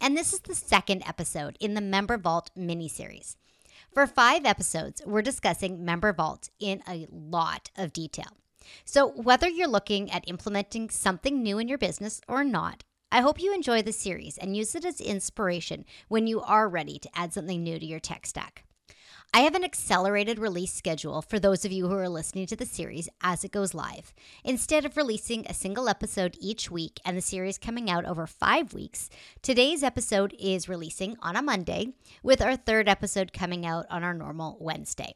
and this is the second episode in the Member Vault mini series. For five episodes, we're discussing Member Vault in a lot of detail. So, whether you're looking at implementing something new in your business or not, I hope you enjoy the series and use it as inspiration when you are ready to add something new to your tech stack. I have an accelerated release schedule for those of you who are listening to the series as it goes live. Instead of releasing a single episode each week and the series coming out over five weeks, today's episode is releasing on a Monday, with our third episode coming out on our normal Wednesday.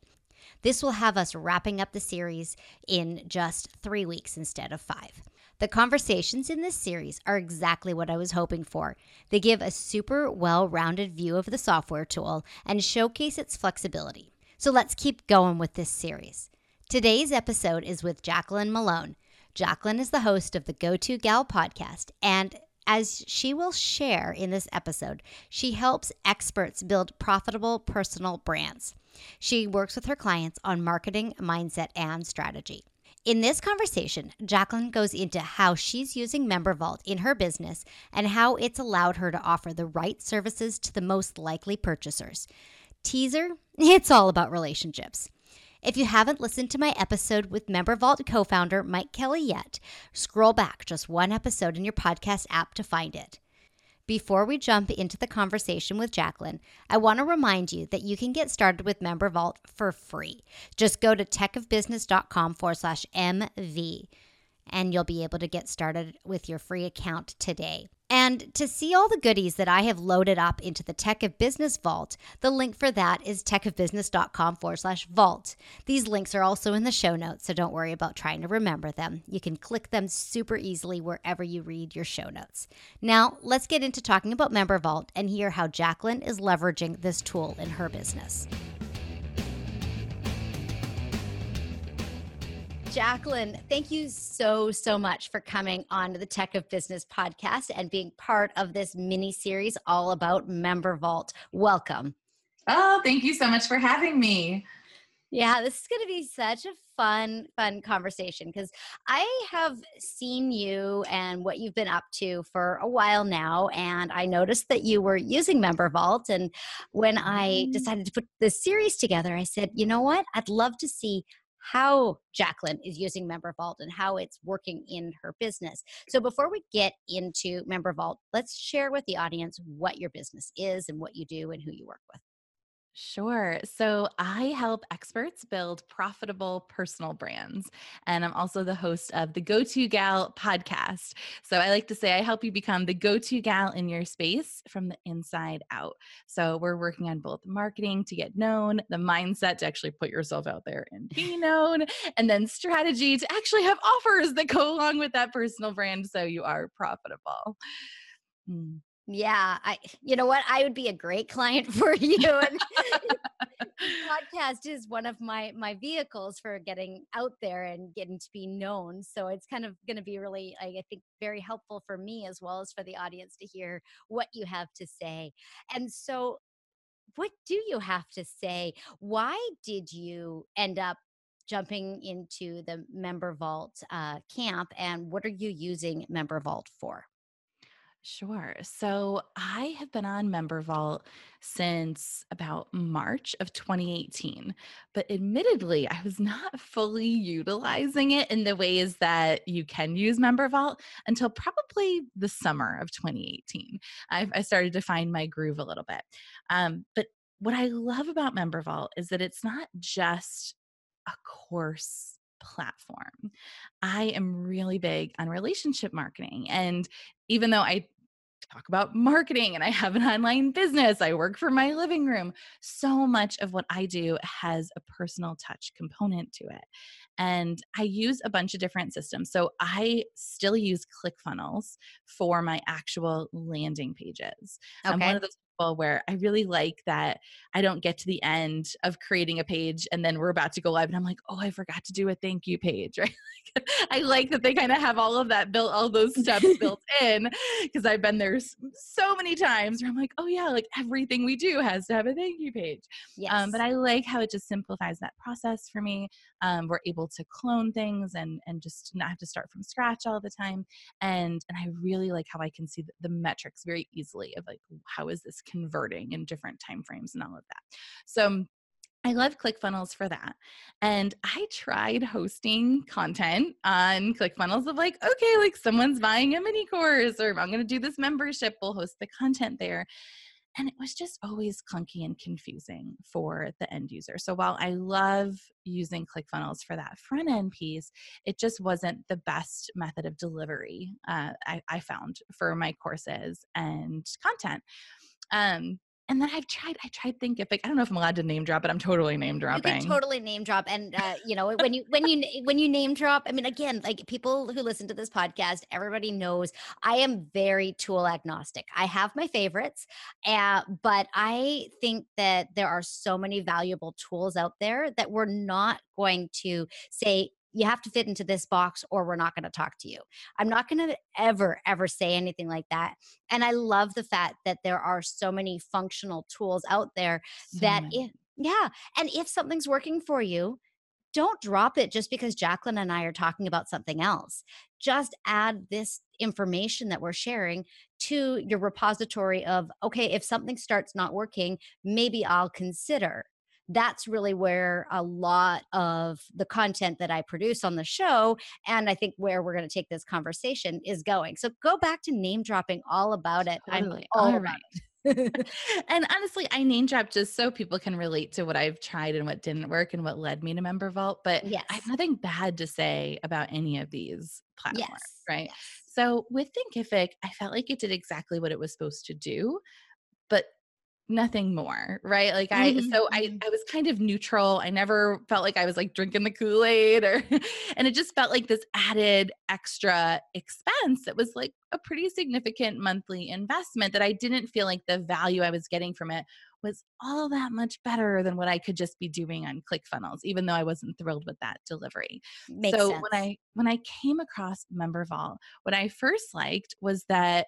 This will have us wrapping up the series in just three weeks instead of five. The conversations in this series are exactly what I was hoping for. They give a super well rounded view of the software tool and showcase its flexibility. So let's keep going with this series. Today's episode is with Jaclyn Mellone. Jaclyn is the host of the Go To Gal podcast, and as she will share in this episode, she helps experts build profitable personal brands. She works with her clients on marketing, mindset, and strategy. In this conversation, Jaclyn goes into how she's using Member Vault in her business and how it's allowed her to offer the right services to the most likely purchasers. Teaser, it's all about relationships. If you haven't listened to my episode with Member Vault co founder Mike Kelly yet, scroll back just one episode in your podcast app to find it. Before we jump into the conversation with Jaclyn, I want to remind you that you can get started with Member Vault for free. Just go to techofbusiness.com forward slash MV and you'll be able to get started with your free account today. And to see all the goodies that I have loaded up into the Tech of Business Vault, the link for that is techofbusiness.com forward slash vault. These links are also in the show notes, so don't worry about trying to remember them. You can click them super easily wherever you read your show notes. Now, let's get into talking about Member Vault and hear how Jaclyn is leveraging this tool in her business. Jaclyn, thank you so, so much for coming on to the Tech of Business podcast and being part of this mini series all about Member Vault. Welcome. Oh, thank you so much for having me. Yeah, this is going to be such a fun, fun conversation because I have seen you and what you've been up to for a while now. And I noticed that you were using Member Vault. And when I mm-hmm. decided to put this series together, I said, you know what? I'd love to see how Jaclyn is using Member Vault and how it's working in her business. So before we get into Member Vault, let's share with the audience what your business is and what you do and who you work with. Sure. So I help experts build profitable personal brands. And I'm also the host of the Go To Gal podcast. So I like to say I help you become the go to gal in your space from the inside out. So we're working on both marketing to get known, the mindset to actually put yourself out there and be known, and then strategy to actually have offers that go along with that personal brand so you are profitable. Hmm. Yeah, I you know what? I would be a great client for you. And podcast is one of my my vehicles for getting out there and getting to be known. So it's kind of going to be really I think very helpful for me as well as for the audience to hear what you have to say. And so what do you have to say? Why did you end up jumping into the member vault uh, camp and what are you using member vault for Sure. So I have been on Member Vault since about March of 2018. But admittedly, I was not fully utilizing it in the ways that you can use Member Vault until probably the summer of 2018. I've, I started to find my groove a little bit. Um, but what I love about Member Vault is that it's not just a course platform. I am really big on relationship marketing. And even though I talk about marketing and I have an online business. I work for my living room. So much of what I do has a personal touch component to it. And I use a bunch of different systems. So I still use ClickFunnels for my actual landing pages. Okay. I'm one of those people where I really like that I don't get to the end of creating a page and then we're about to go live and I'm like, oh, I forgot to do a thank you page, right? I like that they kind of have all of that built, all those steps built in because I've been there so many times where I'm like, oh yeah, like everything we do has to have a thank you page. Yes. Um, but I like how it just simplifies that process for me. Um, we're able to clone things and and just not have to start from scratch all the time. And and I really like how I can see the, the metrics very easily of like how is this converting in different time frames and all of that. So I love ClickFunnels for that. And I tried hosting content on ClickFunnels of like, okay, like someone's buying a mini course or I'm going to do this membership, we'll host the content there. And it was just always clunky and confusing for the end user. So while I love using ClickFunnels for that front end piece, it just wasn't the best method of delivery uh, I, I found for my courses and content. Um, and then I've tried, I tried Thinkific. I don't know if I'm allowed to name drop, but I'm totally name dropping. You can totally name drop. And, uh, you know, when you, when you, when you name drop, I mean, again, like people who listen to this podcast, everybody knows I am very tool agnostic. I have my favorites, uh, but I think that there are so many valuable tools out there that we're not going to say, you have to fit into this box or we're not going to talk to you. I'm not going to ever, ever say anything like that. And I love the fact that there are so many functional tools out there so that, if, yeah. And if something's working for you, don't drop it just because Jaclyn and I are talking about something else. Just add this information that we're sharing to your repository of, okay, if something starts not working, maybe I'll consider that's really where a lot of the content that I produce on the show, and I think where we're going to take this conversation is going. So go back to name dropping all about it. Totally. I'm all, all right. and honestly, I name drop just so people can relate to what I've tried and what didn't work and what led me to Member Vault. But yes. I have nothing bad to say about any of these platforms, yes. right? Yes. So with Thinkific, I felt like it did exactly what it was supposed to do, but nothing more right like i mm-hmm. so i mm-hmm. i was kind of neutral i never felt like i was like drinking the kool-aid or and it just felt like this added extra expense that was like a pretty significant monthly investment that i didn't feel like the value i was getting from it was all that much better than what i could just be doing on clickfunnels even though i wasn't thrilled with that delivery Makes so sense. when i when i came across member vault what i first liked was that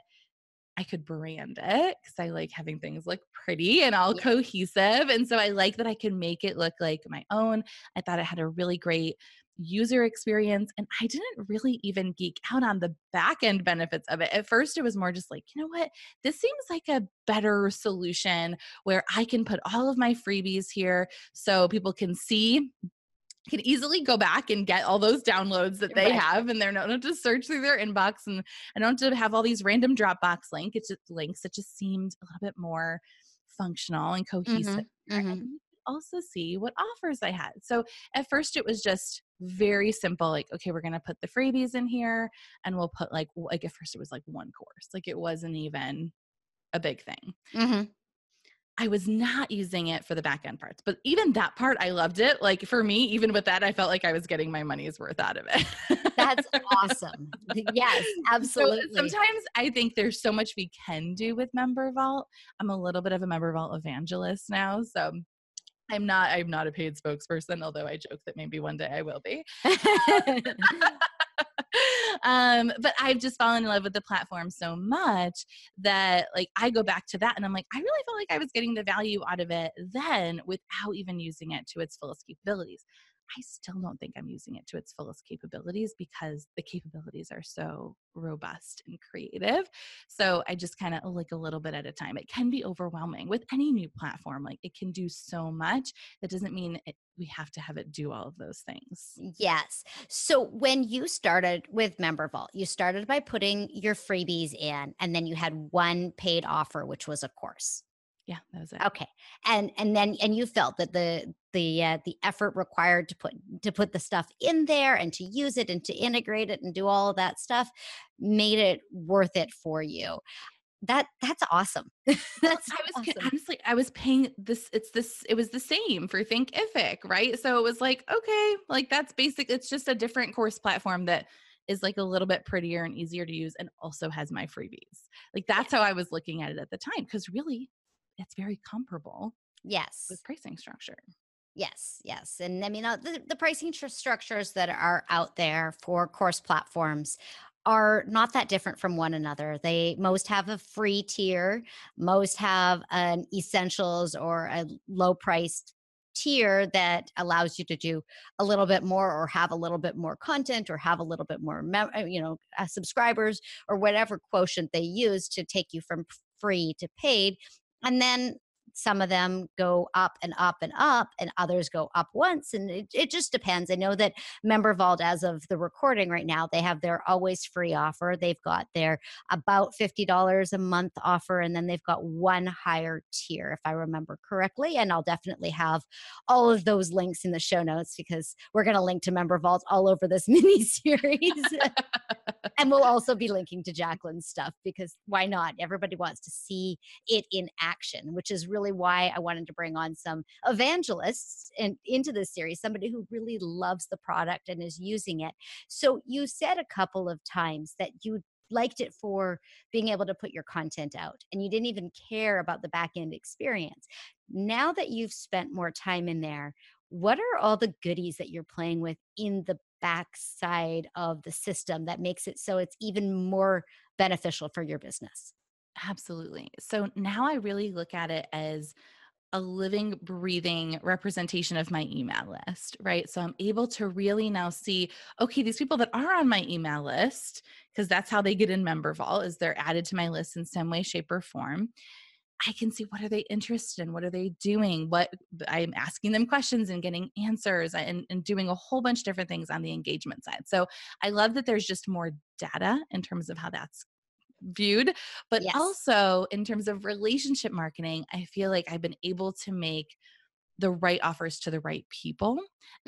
I could brand it because I like having things look pretty and all yeah. cohesive. And so I like that I can make it look like my own. I thought it had a really great user experience and I didn't really even geek out on the back end benefits of it. At first it was more just like, you know what? This seems like a better solution where I can put all of my freebies here so people can see can easily go back and get all those downloads that they right. have and they're not to just search through their inbox and I don't have to have all these random Dropbox link. It's just links that just seemed a little bit more functional and cohesive. Mm-hmm. Mm-hmm. And also see what offers I had. So at first it was just very simple like okay we're going to put the freebies in here and we'll put like like at first it was like one course like it wasn't even a big thing mm-hmm. I was not using it for the back end parts, but even that part, I loved it. Like for me, even with that, I felt like I was getting my money's worth out of it. That's awesome. Yes, uh, absolutely. So sometimes I think there's so much we can do with Member Vault. I'm a little bit of a Member Vault evangelist now, so I'm not I'm not a paid spokesperson, although I joke that maybe one day I will be. Um, um, but I've just fallen in love with the platform so much that like I go back to that and I'm like, I really felt like I was getting the value out of it then without even using it to its fullest capabilities. I still don't think I'm using it to its fullest capabilities because the capabilities are so robust and creative. So I just kind of like a little bit at a time. It can be overwhelming with any new platform. Like it can do so much. That doesn't mean it, we have to have it do all of those things. Yes. So when you started with Member Vault, you started by putting your freebies in and then you had one paid offer which was a course yeah that was it. Okay and and then and you felt that the the uh, the effort required to put to put the stuff in there and to use it and to integrate it and do all of that stuff made it worth it for you. That that's awesome. That's i was awesome. honestly i was paying this it's this it was the same for thinkific right? So it was like okay like that's basic it's just a different course platform that is like a little bit prettier and easier to use and also has my freebies. Like that's how i was looking at it at the time because really it's very comparable Yes. with pricing structure. Yes, yes. And I mean, uh, the, the pricing tr- structures that are out there for course platforms are not that different from one another. They most have a free tier, most have an essentials or a low priced tier that allows you to do a little bit more or have a little bit more content or have a little bit more uh, you know uh, subscribers or whatever quotient they use to take you from free to paid and then some of them go up and up and up and others go up once and it, it just depends. I know that member vault as of the recording right now they have their always free offer they've got their about $50 a month offer and then they've got one higher tier if i remember correctly and i'll definitely have all of those links in the show notes because we're going to link to member vault all over this mini series. And we'll also be linking to jaclyn's stuff because why not? Everybody wants to see it in action which is really why I wanted to bring on some evangelists and into this series, somebody who really loves the product and is using it. So you said a couple of times that you liked it for being able to put your content out and you didn't even care about the back end experience. Now that you've spent more time in there, what are all the goodies that you're playing with in the backside of the system that makes it so it's even more beneficial for your business? Absolutely. So now I really look at it as a living, breathing representation of my email list, right? So I'm able to really now see, okay, these people that are on my email list, because that's how they get in Member Vault, is they're added to my list in some way, shape, or form. I can see what are they interested in, what are they doing, what I'm asking them questions and getting answers and, and doing a whole bunch of different things on the engagement side. So I love that there's just more data in terms of how that's viewed. But Yes. also in terms of relationship marketing, I feel like I've been able to make the right offers to the right people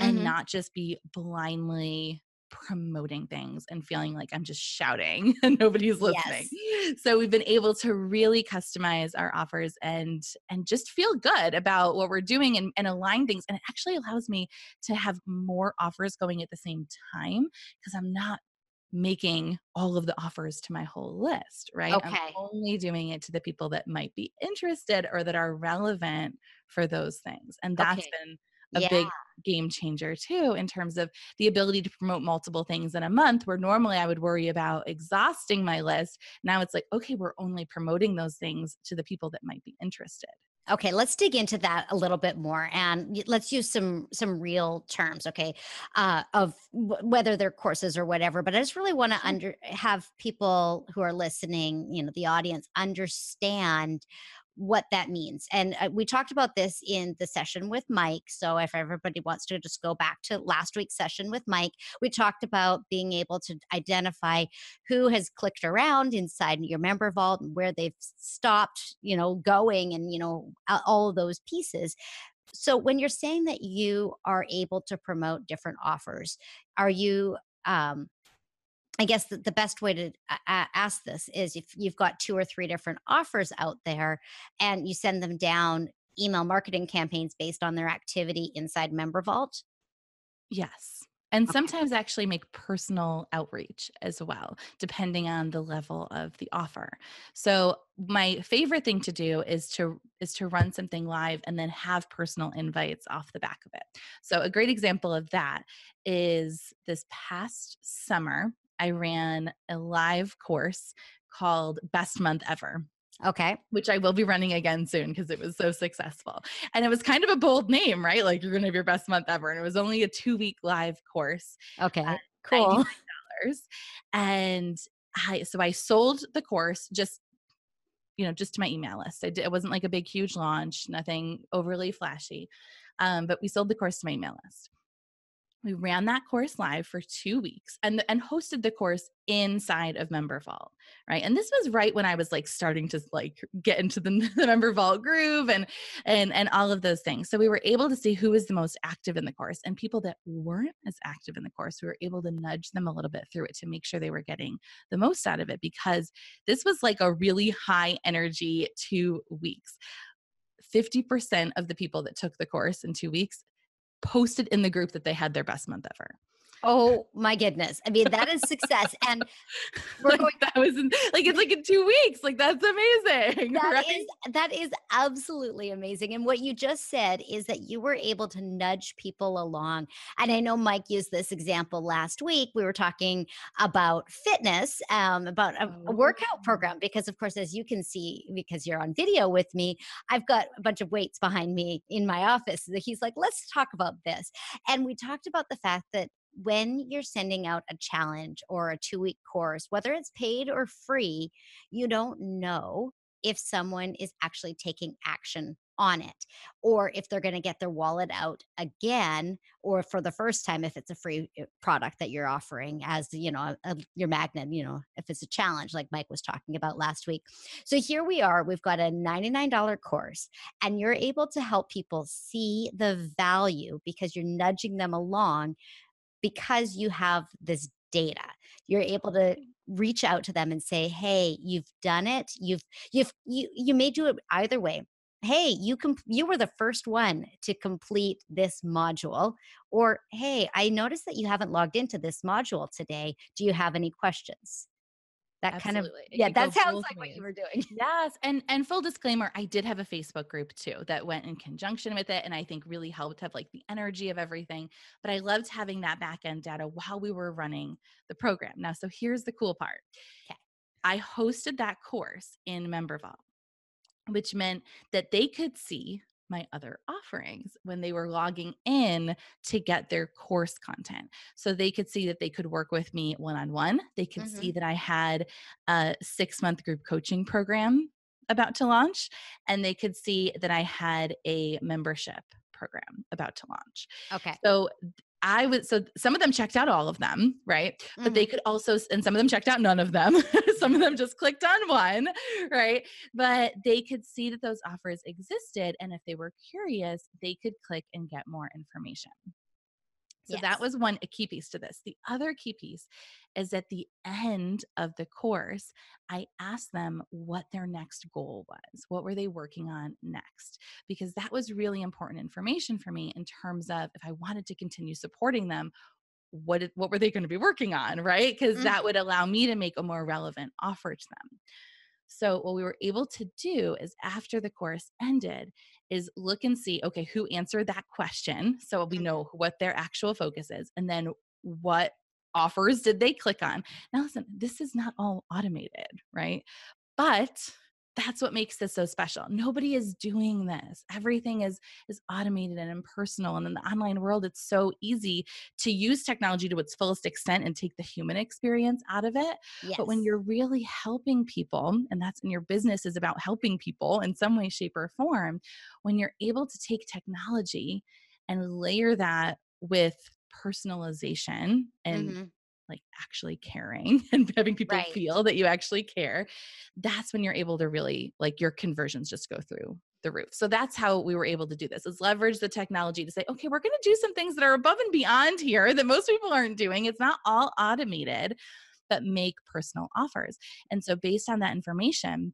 and Mhm. not just be blindly promoting things and feeling like I'm just shouting and nobody's listening. So we've been able to really customize our offers and and just feel good about what we're doing and, and align things. And it actually allows me to have more offers going at the same time because I'm not making all of the offers to my whole list, right? Okay. I'm only doing it to the people that might be interested or that are relevant for those things. And that's Okay. been a Yeah. big game changer too in terms of the ability to promote multiple things in a month where normally I would worry about exhausting my list. Now it's like, okay, we're only promoting those things to the people that might be interested. Okay, let's dig into that a little bit more, and let's use some some real terms, okay, uh, of w- whether they're courses or whatever. But I just really want to under have people who are listening, you know, the audience, understand what that means. And uh, we talked about this in the session with Mike. So if everybody wants to just go back to last week's session with Mike, we talked about being able to identify who has clicked around inside your member vault and where they've stopped you know going and you know all of those pieces so when you're saying that you are able to promote different offers are you um I guess the, the best way to a- ask this is if you've got two or three different offers out there and you send them down email marketing campaigns based on their activity inside Member Vault. Yes. And Okay. sometimes actually make personal outreach as well, depending on the level of the offer. So my favorite thing to do is to is to run something live and then have personal invites off the back of it. So a great example of that is this past summer, I ran a live course called Best Month Ever Okay. which I will be running again soon because it was so successful. And it was kind of a bold name, right? Like you're going to have your best month ever. And it was only a two week live course, Okay. Cool. $99. And I, so I sold the course just, you know, just to my email list. I did, it wasn't like a big, huge launch, nothing overly flashy. Um, but we sold the course to my email list. We ran that course live for two weeks and and hosted the course inside of Member Vault, right? And this was right when I was like starting to like get into the, the Member Vault groove and and and all of those things. So we were able to see who was the most active in the course and people that weren't as active in the course. We were able to nudge them a little bit through it to make sure they were getting the most out of it because this was like a really high energy two weeks. 50% of the people that took the course in two weeks posted in the group that they had their best month ever. Oh my goodness. I mean, that is success. And we're like, going that was in, like it's like in two weeks. Like that's amazing. That right? is, that is absolutely amazing. And what you just said is that you were able to nudge people along. And I know Mike used this example last week. We were talking about fitness, um, about a, a oh, workout program, because of course, as you can see, because you're on video with me, I've got a bunch of weights behind me in my office. He's like, let's talk about this. And we talked about the fact that when you're sending out a challenge or a two week course, whether it's paid or free, you don't know if someone is actually taking action on it or if they're going to get their wallet out again or for the first time if it's a free uh, product that you're offering as you know a, your magnet you know if it's a challenge like mike was talking about last week. So here we are we've got a $99 course and you're able to help people see the value because you're nudging them along because you have this data you're able to mm-hmm. reach out to them and say hey you've done it. You've you've you you may do it either way. Hey you com- you were the first one to complete this module or hey i noticed that you haven't logged into this module today. Do you have any questions that Absolutely. kind of yeah that sounds like ways. what you were doing yes and and full disclaimer i did have a facebook group too that went in conjunction with it and i think really helped have like the energy of everything but i loved having that back end data while we were running the program now so here's the cool part okay i hosted that course in membervault which meant that they could see my other offerings when they were logging in to get their course content. So they could see that they could work with me one on one. They could mm-hmm. see that I had a six month group coaching program about to launch, and they could see that I had a membership program about to launch. Okay. So I would so some of them checked out all of them, right? Mm-hmm. But they mm-hmm. could also and some of them checked out none of them. some of them just clicked on one, right? But they could see that those offers existed and if they were curious, they could click and get more information. So yes. that was one a key piece to this. The other key piece is at the end of the course, I asked them what their next goal was. What were they working on next? Because that was really important information for me in terms of if I wanted to continue supporting them, what what were they going to be working on, right? Because mm-hmm. that would allow me to make a more relevant offer to them. So, what we were able to do is after the course ended, is look and see, okay, who answered that question? So we mm-hmm. know what their actual focus is. And then what offers did they click on? Now, listen, this is not all automated, right? But that's what makes this so special. Nobody is doing this. Everything is is automated and impersonal and in the online world it's so easy to use technology to its fullest extent and take the human experience out of it. Yes. but when you're really helping people and that's in your business is about helping people in some way shape or form when you're able to take technology and layer that with personalization and mm-hmm like actually caring and having people right. feel that you actually care that's when you're able to really like your conversions just go through the roof so that's how we were able to do this is leverage the technology to say okay we're going to do some things that are above and beyond here that most people aren't doing it's not all automated but make personal offers and so based on that information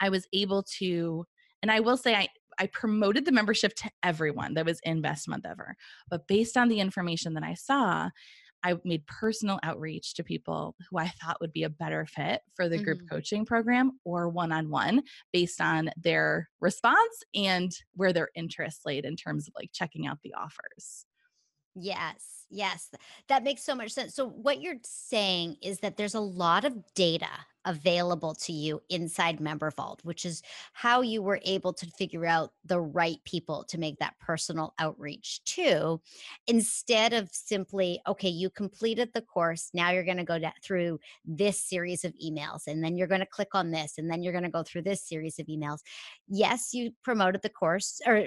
i was able to and i will say i I promoted the membership to everyone that was in Best Month Ever. But based on the information that I saw, I made personal outreach to people who I thought would be a better fit for the group mm-hmm. coaching program or one on one based on their response and where their interest laid in terms of like checking out the offers. Yes, yes. That makes so much sense. So, what you're saying is that there's a lot of data available to you inside Member Vault, which is how you were able to figure out the right people to make that personal outreach to, instead of simply, okay, you completed the course. Now you're going to go through this series of emails, and then you're going to click on this, and then you're going to go through this series of emails. Yes, you promoted the course or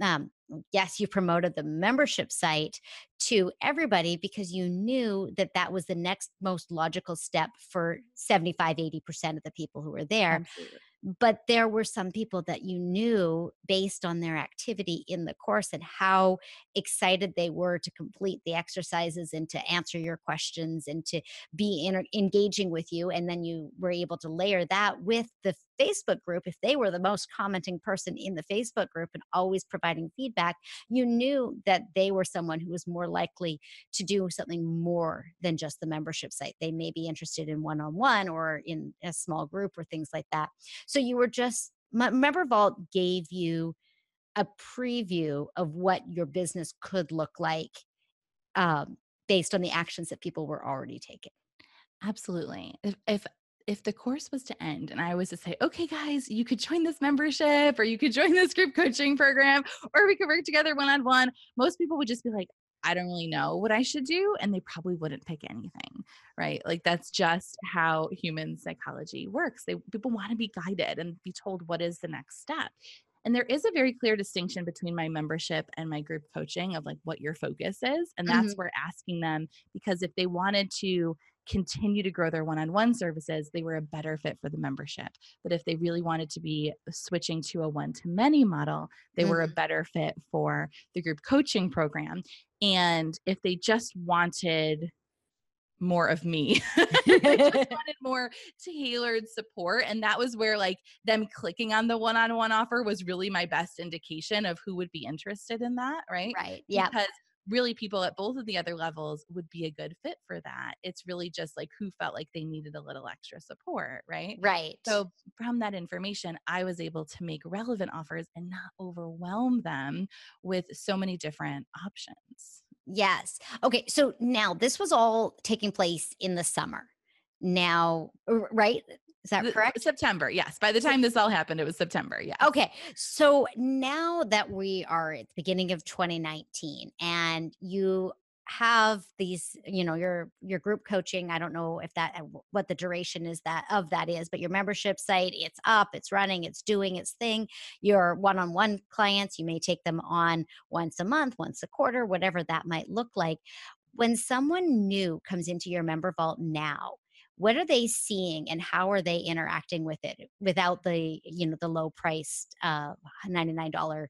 um, yes, you promoted the membership site to everybody because you knew that that was the next most logical step for 75, 80% of the people who were there. Absolutely. But there were some people that you knew based on their activity in the course and how excited they were to complete the exercises and to answer your questions and to be in, engaging with you. And then you were able to layer that with the Facebook group, if they were the most commenting person in the Facebook group and always providing feedback, you knew that they were someone who was more likely to do something more than just the membership site. They may be interested in one on one or in a small group or things like that. So you were just, Member Vault gave you a preview of what your business could look like um, based on the actions that people were already taking. Absolutely. If, if if the course was to end and I was to say, okay, guys, you could join this membership or you could join this group coaching program or we could work together one on one, most people would just be like, I don't really know what I should do. And they probably wouldn't pick anything, right? Like that's just how human psychology works. They people want to be guided and be told what is the next step. And there is a very clear distinction between my membership and my group coaching of like what your focus is. And that's mm-hmm. where asking them because if they wanted to continue to grow their one on one services, they were a better fit for the membership. But if they really wanted to be switching to a one to many model, they mm-hmm. were a mm-hmm. better fit for the group coaching program. And if they just wanted more of me. I just wanted more tailored support. And that was where like them clicking on the one-on-one offer was really my best indication of who would be interested in that. Right. Right. Yeah. Because really people at both of the other levels would be a good fit for that. It's really just like who felt like they needed a little extra support, right? Right. So from that information, I was able to make relevant offers and not overwhelm them with so many different options. Yes. Okay. So now this was all taking place in the summer. Now, right? Is that correct? September. Yes. By the time this all happened, it was September. Yeah. Okay. So now that we are at the beginning of 2019 and you have these you know your your group coaching i don't know if that uh, what the duration is that of that is but your membership site it's up it's running it's doing its thing your one-on-one clients you may take them on once a month once a quarter whatever that might look like when someone new comes into your member vault now what are they seeing and how are they interacting with it without the you know the low priced uh, $99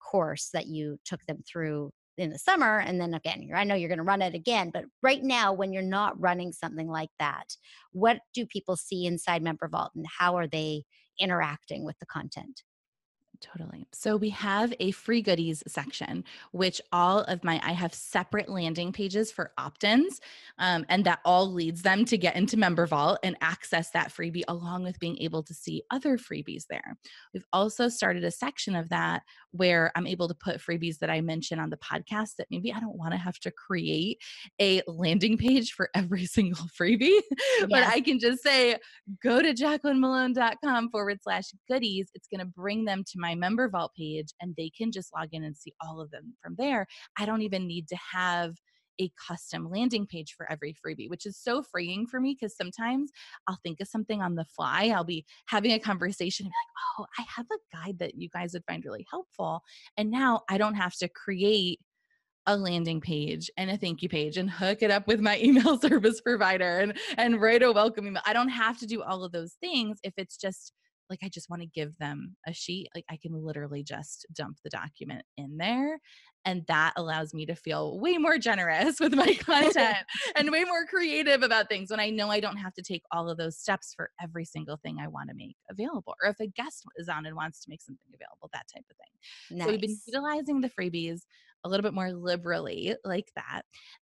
course that you took them through in the summer? And then again i know you're going to run it again but right now when you're not running something like that what do people see inside member vault and how are they interacting with the content Totally. So we have a free goodies section, which all of my, I have separate landing pages for opt ins, um, and that all leads them to get into Member Vault and access that freebie along with being able to see other freebies there. We've also started a section of that where I'm able to put freebies that I mention on the podcast that maybe I don't want to have to create a landing page for every single freebie, yes. but I can just say, go to jaclynmellone.com forward slash goodies. It's going to bring them to my member vault page and they can just log in and see all of them from there. I don't even need to have a custom landing page for every freebie, which is so freeing for me because sometimes I'll think of something on the fly. I'll be having a conversation and be like, oh, I have a guide that you guys would find really helpful. And now I don't have to create a landing page and a thank you page and hook it up with my email service provider and and write a welcome email. I don't have to do all of those things if it's just like I just want to give them a sheet, like I can literally just dump the document in there. And that allows me to feel way more generous with my content and way more creative about things when I know I don't have to take all of those steps for every single thing I want to make available. Or if a guest is on and wants to make something available, that type of thing. Nice. So we've been utilizing the freebies a little bit more liberally like that.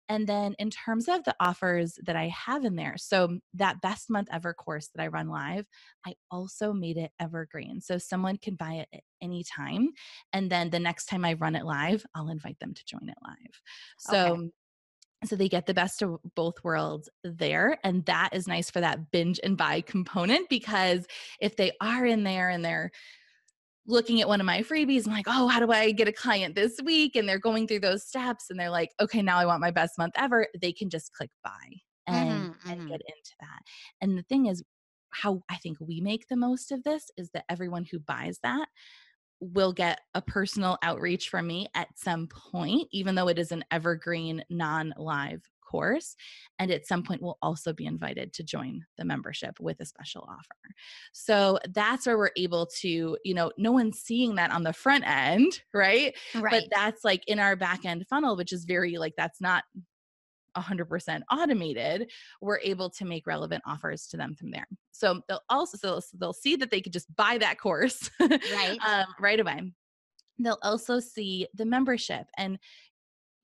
And then in terms of the offers that I have in there, so that best month ever course that I run live, I also made it evergreen. So someone can buy it at any time. And then the next time I run it live, I'll invite them to join it live. So okay so they get the best of both worlds there and that is nice for that binge and buy component because if they are in there and they're looking at one of my freebies. I'm like, oh, how do I get a client this week? And they're going through those steps and they're like, okay, now I want my best month ever. They can just click buy and, mm-hmm, and mm-hmm. get into that. And the thing is, how I think we make the most of this is that everyone who buys that will get a personal outreach from me at some point, even though it is an evergreen, non live course. And at some point, we'll also be invited to join the membership with a special offer. So that's where we're able to, you know, no one's seeing that on the front end, right? Right. But that's like in our back end funnel, which is very like, that's not 100% automated, we're able to make relevant offers to them from there. So they'll also so they'll see that they could just buy that course right um, right away. They'll also see the membership and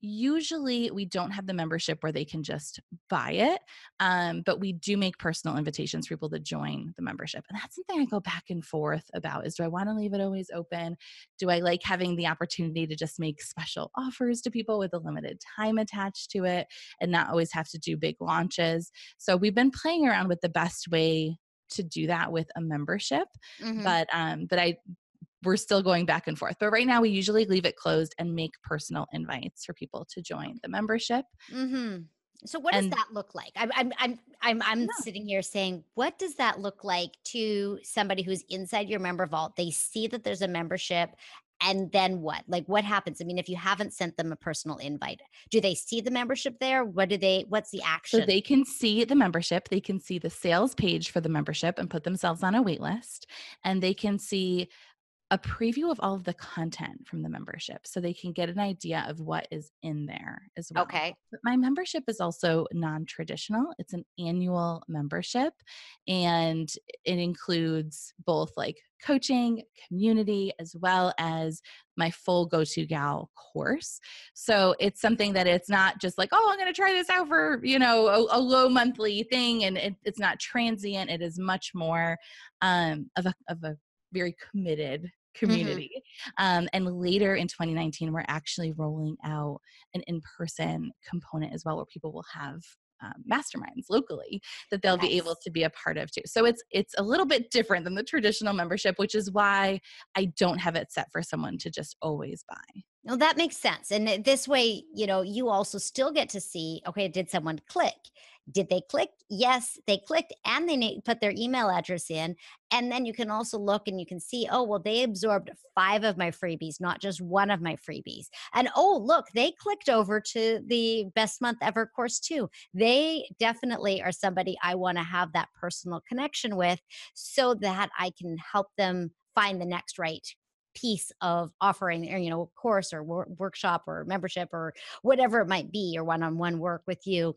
usually we don't have the membership where they can just buy it um, but we do make personal invitations for people to join the membership and that's something i go back and forth about is do i want to leave it always open do i like having the opportunity to just make special offers to people with a limited time attached to it and not always have to do big launches so we've been playing around with the best way to do that with a membership mm-hmm. but um but i we're still going back and forth. But right now, we usually leave it closed and make personal invites for people to join the membership. Mm-hmm. So, what and, does that look like? I'm, I'm, I'm, I'm, I'm yeah. sitting here saying, what does that look like to somebody who's inside your member vault? They see that there's a membership, and then what? Like, what happens? I mean, if you haven't sent them a personal invite, do they see the membership there? What do they? What's the action? So they can see the membership. They can see the sales page for the membership and put themselves on a wait list, and they can see a preview of all of the content from the membership so they can get an idea of what is in there as well. Okay. But my membership is also non traditional, it's an annual membership and it includes both like coaching, community, as well as my full Go To Gal course. So it's something that it's not just like, oh, I'm going to try this out for, you know, a, a low monthly thing. And it, it's not transient. It is much more um, of, a, of a very committed. Community. Mm-hmm. Um, and later in 2019, we're actually rolling out an in person component as well, where people will have um, masterminds locally that they'll be able to be a part of too. So it's it's a little bit different than the traditional membership, which is why I don't have it set for someone to just always buy. No, that makes sense. And this way, you know, you also still get to see, okay, did someone click? Did they click? Yes, they clicked and they put their email address in. And then you can also look and you can see, oh, well, they absorbed five of my freebies, not just one of my freebies. And oh, look, they clicked over to the best month ever course too. They definitely are somebody I want to have that personal connection with so that I can help them find the next right piece of offering or you know course or wor- workshop or membership or whatever it might be or one-on-one work with you.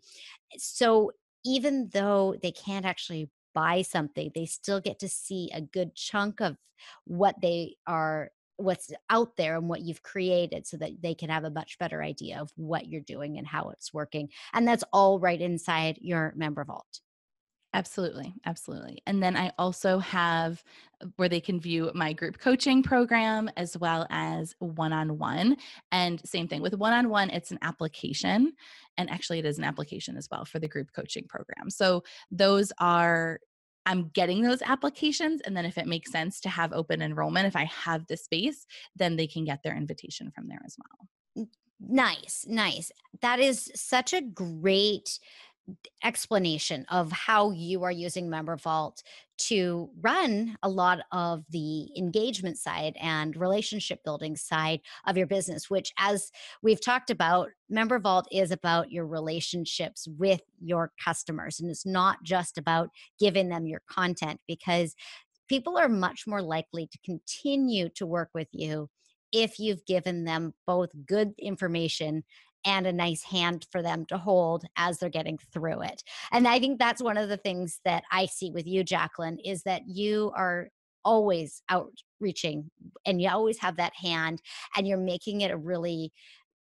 So even though they can't actually buy something they still get to see a good chunk of what they are what's out there and what you've created so that they can have a much better idea of what you're doing and how it's working and that's all right inside your member vault Absolutely. Absolutely. And then I also have uh, where they can view my group coaching program as well as one on one. And same thing with one on one, it's an application. And actually, it is an application as well for the group coaching program. So those are I'm getting those applications. And then if it makes sense to have open enrollment, if I have the space, then they can get their invitation from there as well. Nice, nice. That is such a great explanation of how you are using member vault to run a lot of the engagement side and relationship building side of your business which as we've talked about member vault is about your relationships with your customers and it's not just about giving them your content because people are much more likely to continue to work with you if you've given them both good information and a nice hand for them to hold as they're getting through it. And I think that's one of the things that I see with you, Jaclyn, is that you are always outreaching and you always have that hand and you're making it a really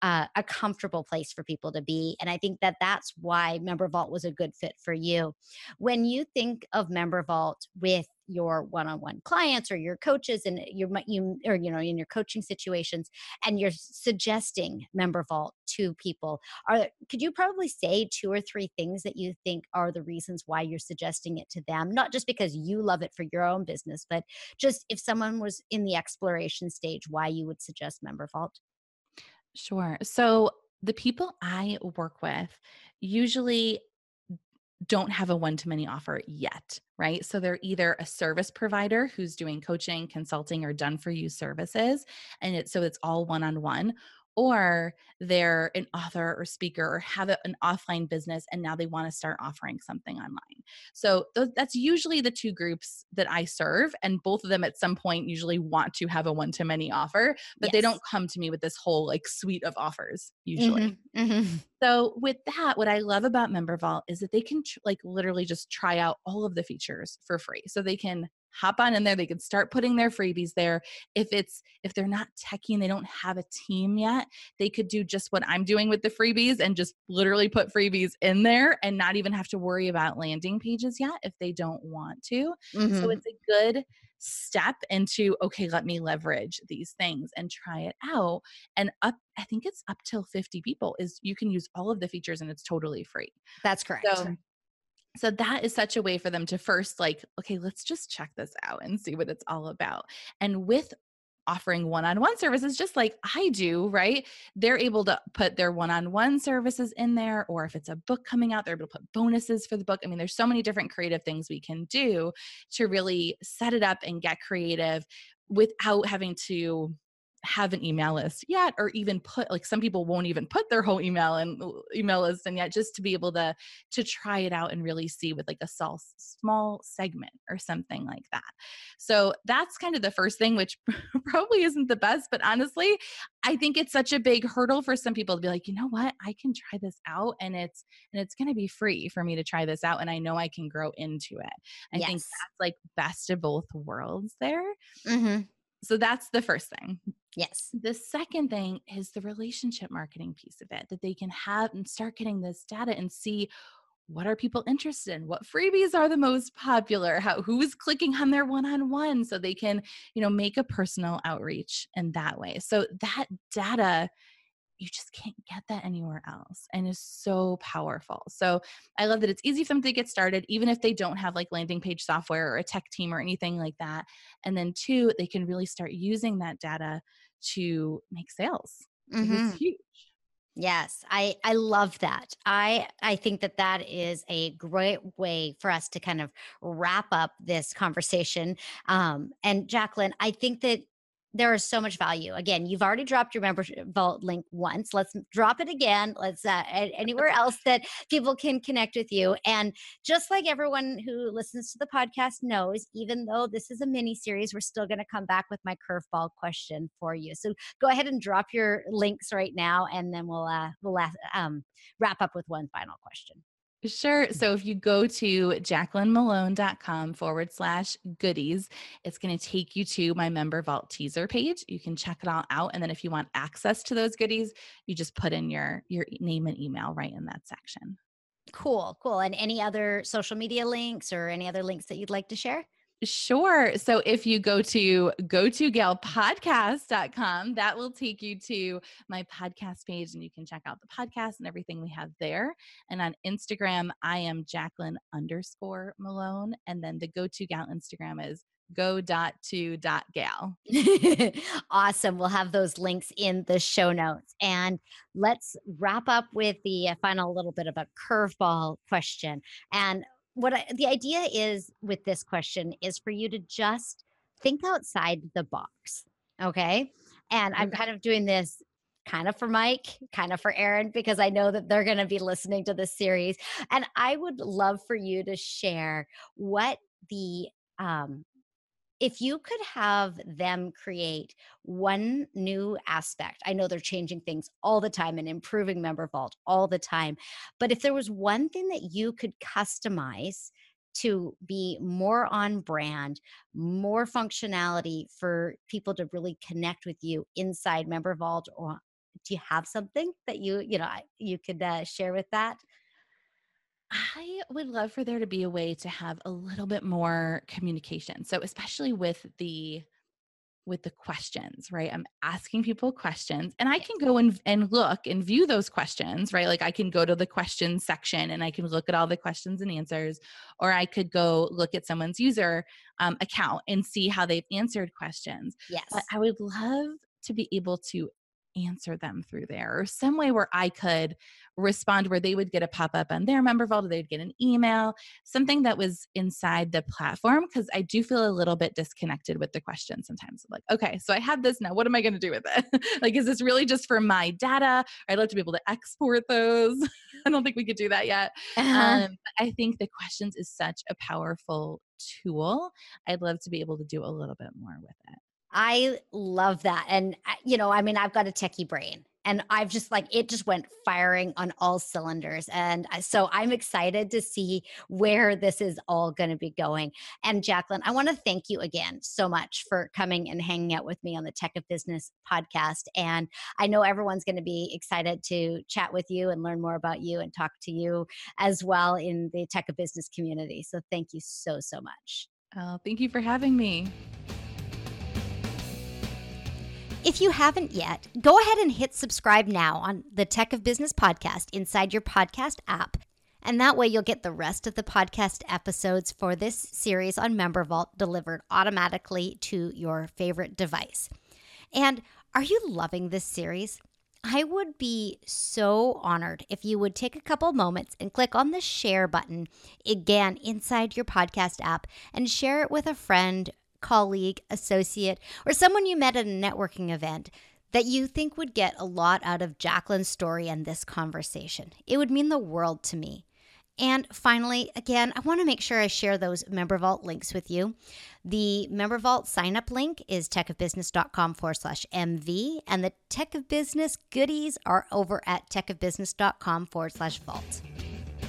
uh, a comfortable place for people to be. And I think that that's why Member Vault was a good fit for you. When you think of Member Vault with your one-on-one clients or your coaches and you you or you know in your coaching situations and you're suggesting member vault to people are could you probably say two or three things that you think are the reasons why you're suggesting it to them not just because you love it for your own business but just if someone was in the exploration stage why you would suggest member vault sure so the people i work with usually don't have a one to many offer yet, right? So they're either a service provider who's doing coaching, consulting, or done for you services. And it, so it's all one on one, or they're an author or speaker or have an offline business and now they want to start offering something online. So th- that's usually the two groups that I serve and both of them at some point usually want to have a one to many offer, but yes. they don't come to me with this whole like suite of offers usually. Mm-hmm. Mm-hmm. So with that what I love about Member Vault is that they can tr- like literally just try out all of the features for free. So they can hop on in there they can start putting their freebies there. If it's if they're not techie and they don't have a team yet they could do just what i'm doing with the freebies and just literally put freebies in there and not even have to worry about landing pages yet if they don't want to. Mm-hmm. so it's a good step into okay let me leverage these things and try it out. And up i think it's up till 50 people is you can use all of the features and it's totally free. That's correct. So so that is such a way for them to first like okay let's just check this out and see what it's all about and with offering one-on-one services just like I do, right? They're able to put their one-on-one services in there or if it's a book coming out, they're able to put bonuses for the book. I mean, there's so many different creative things we can do to really set it up and get creative without having to have an email list yet or even put like some people won't even put their whole email and email list and yet just to be able to to try it out and really see with like a small small segment or something like that so that's kind of the first thing which probably isn't the best but honestly i think it's such a big hurdle for some people to be like you know what i can try this out and it's and it's going to be free for me to try this out and i know i can grow into it i yes. think that's like best of both worlds there mm-hmm. So that's the first thing. Yes. The second thing is the relationship marketing piece of it that they can have and start getting this data and see what are people interested in? What freebies are the most popular? How who is clicking on their one-on-one? So they can you know make a personal outreach in that way. So that data you just can't get that anywhere else and is so powerful. So I love that it's easy for them to get started, even if they don't have like landing page software or a tech team or anything like that. And then two, they can really start using that data to make sales. Mm-hmm. It's huge. Yes, I I love that. I I think that that is a great way for us to kind of wrap up this conversation. Um, and Jaclyn, I think that there is so much value. Again, you've already dropped your membership vault link once. Let's drop it again. Let's uh, anywhere else that people can connect with you. And just like everyone who listens to the podcast knows, even though this is a mini series, we're still going to come back with my curveball question for you. So go ahead and drop your links right now, and then we'll uh, we'll um, wrap up with one final question. Sure. So if you go to jaclynmellone.com forward slash goodies, it's going to take you to my MemberVault teaser page. You can check it all out. And then if you want access to those goodies, you just put in your, your name and email right in that section. Cool. Cool. And any other social media links or any other links that you'd like to share? Sure. So if you go to go to galpodcast.com, that will take you to my podcast page and you can check out the podcast and everything we have there. And on Instagram, I am Jaclyn underscore Mellone. And then the go to gal Instagram is go dot to dot gal. awesome. We'll have those links in the show notes. And let's wrap up with the final little bit of a curveball question. And what I, the idea is with this question is for you to just think outside the box. Okay. And I'm kind of doing this kind of for Mike, kind of for Aaron, because I know that they're going to be listening to this series. And I would love for you to share what the um, if you could have them create one new aspect, I know they're changing things all the time and improving MemberVault all the time, but if there was one thing that you could customize to be more on brand, more functionality for people to really connect with you inside MemberVault, or do you have something that you you know you could uh, share with that? I would love for there to be a way to have a little bit more communication. So especially with the with the questions, right? I'm asking people questions and I can go and, and look and view those questions, right? Like I can go to the questions section and I can look at all the questions and answers, or I could go look at someone's user um, account and see how they've answered questions. Yes. But I would love to be able to answer them through there or some way where I could respond where they would get a pop up on their MemberVault or they'd get an email, something that was inside the platform. Cause I do feel a little bit disconnected with the question sometimes. Like, okay, so I have this now. What am I going to do with it? like, is this really just for my data? I'd love to be able to export those. I don't think we could do that yet. Uh-huh. Um, I think the questions is such a powerful tool. I'd love to be able to do a little bit more with it. I love that. And, uh, you know, I mean, I've got a techie brain and I've just like, it just went firing on all cylinders. And uh, so I'm excited to see where this is all going to be going. And Jaclyn, I want to thank you again so much for coming and hanging out with me on the Tech of Business podcast. And I know everyone's going to be excited to chat with you and learn more about you and talk to you as well in the Tech of Business community. So thank you so, so much. Oh, thank you for having me. If you haven't yet, go ahead and hit subscribe now on the Tech of Business podcast inside your podcast app. And that way you'll get the rest of the podcast episodes for this series on MemberVault delivered automatically to your favorite device. And are you loving this series? I would be so honored if you would take a couple moments and click on the share button again inside your podcast app and share it with a friend colleague, associate, or someone you met at a networking event that you think would get a lot out of Jaclyn's story and this conversation. It would mean the world to me. And finally, again, I want to make sure I share those MemberVault links with you. The MemberVault sign up link is techofbusiness.com forward slash MV, and the Tech of Business goodies are over at techofbusiness.com forward slash vault.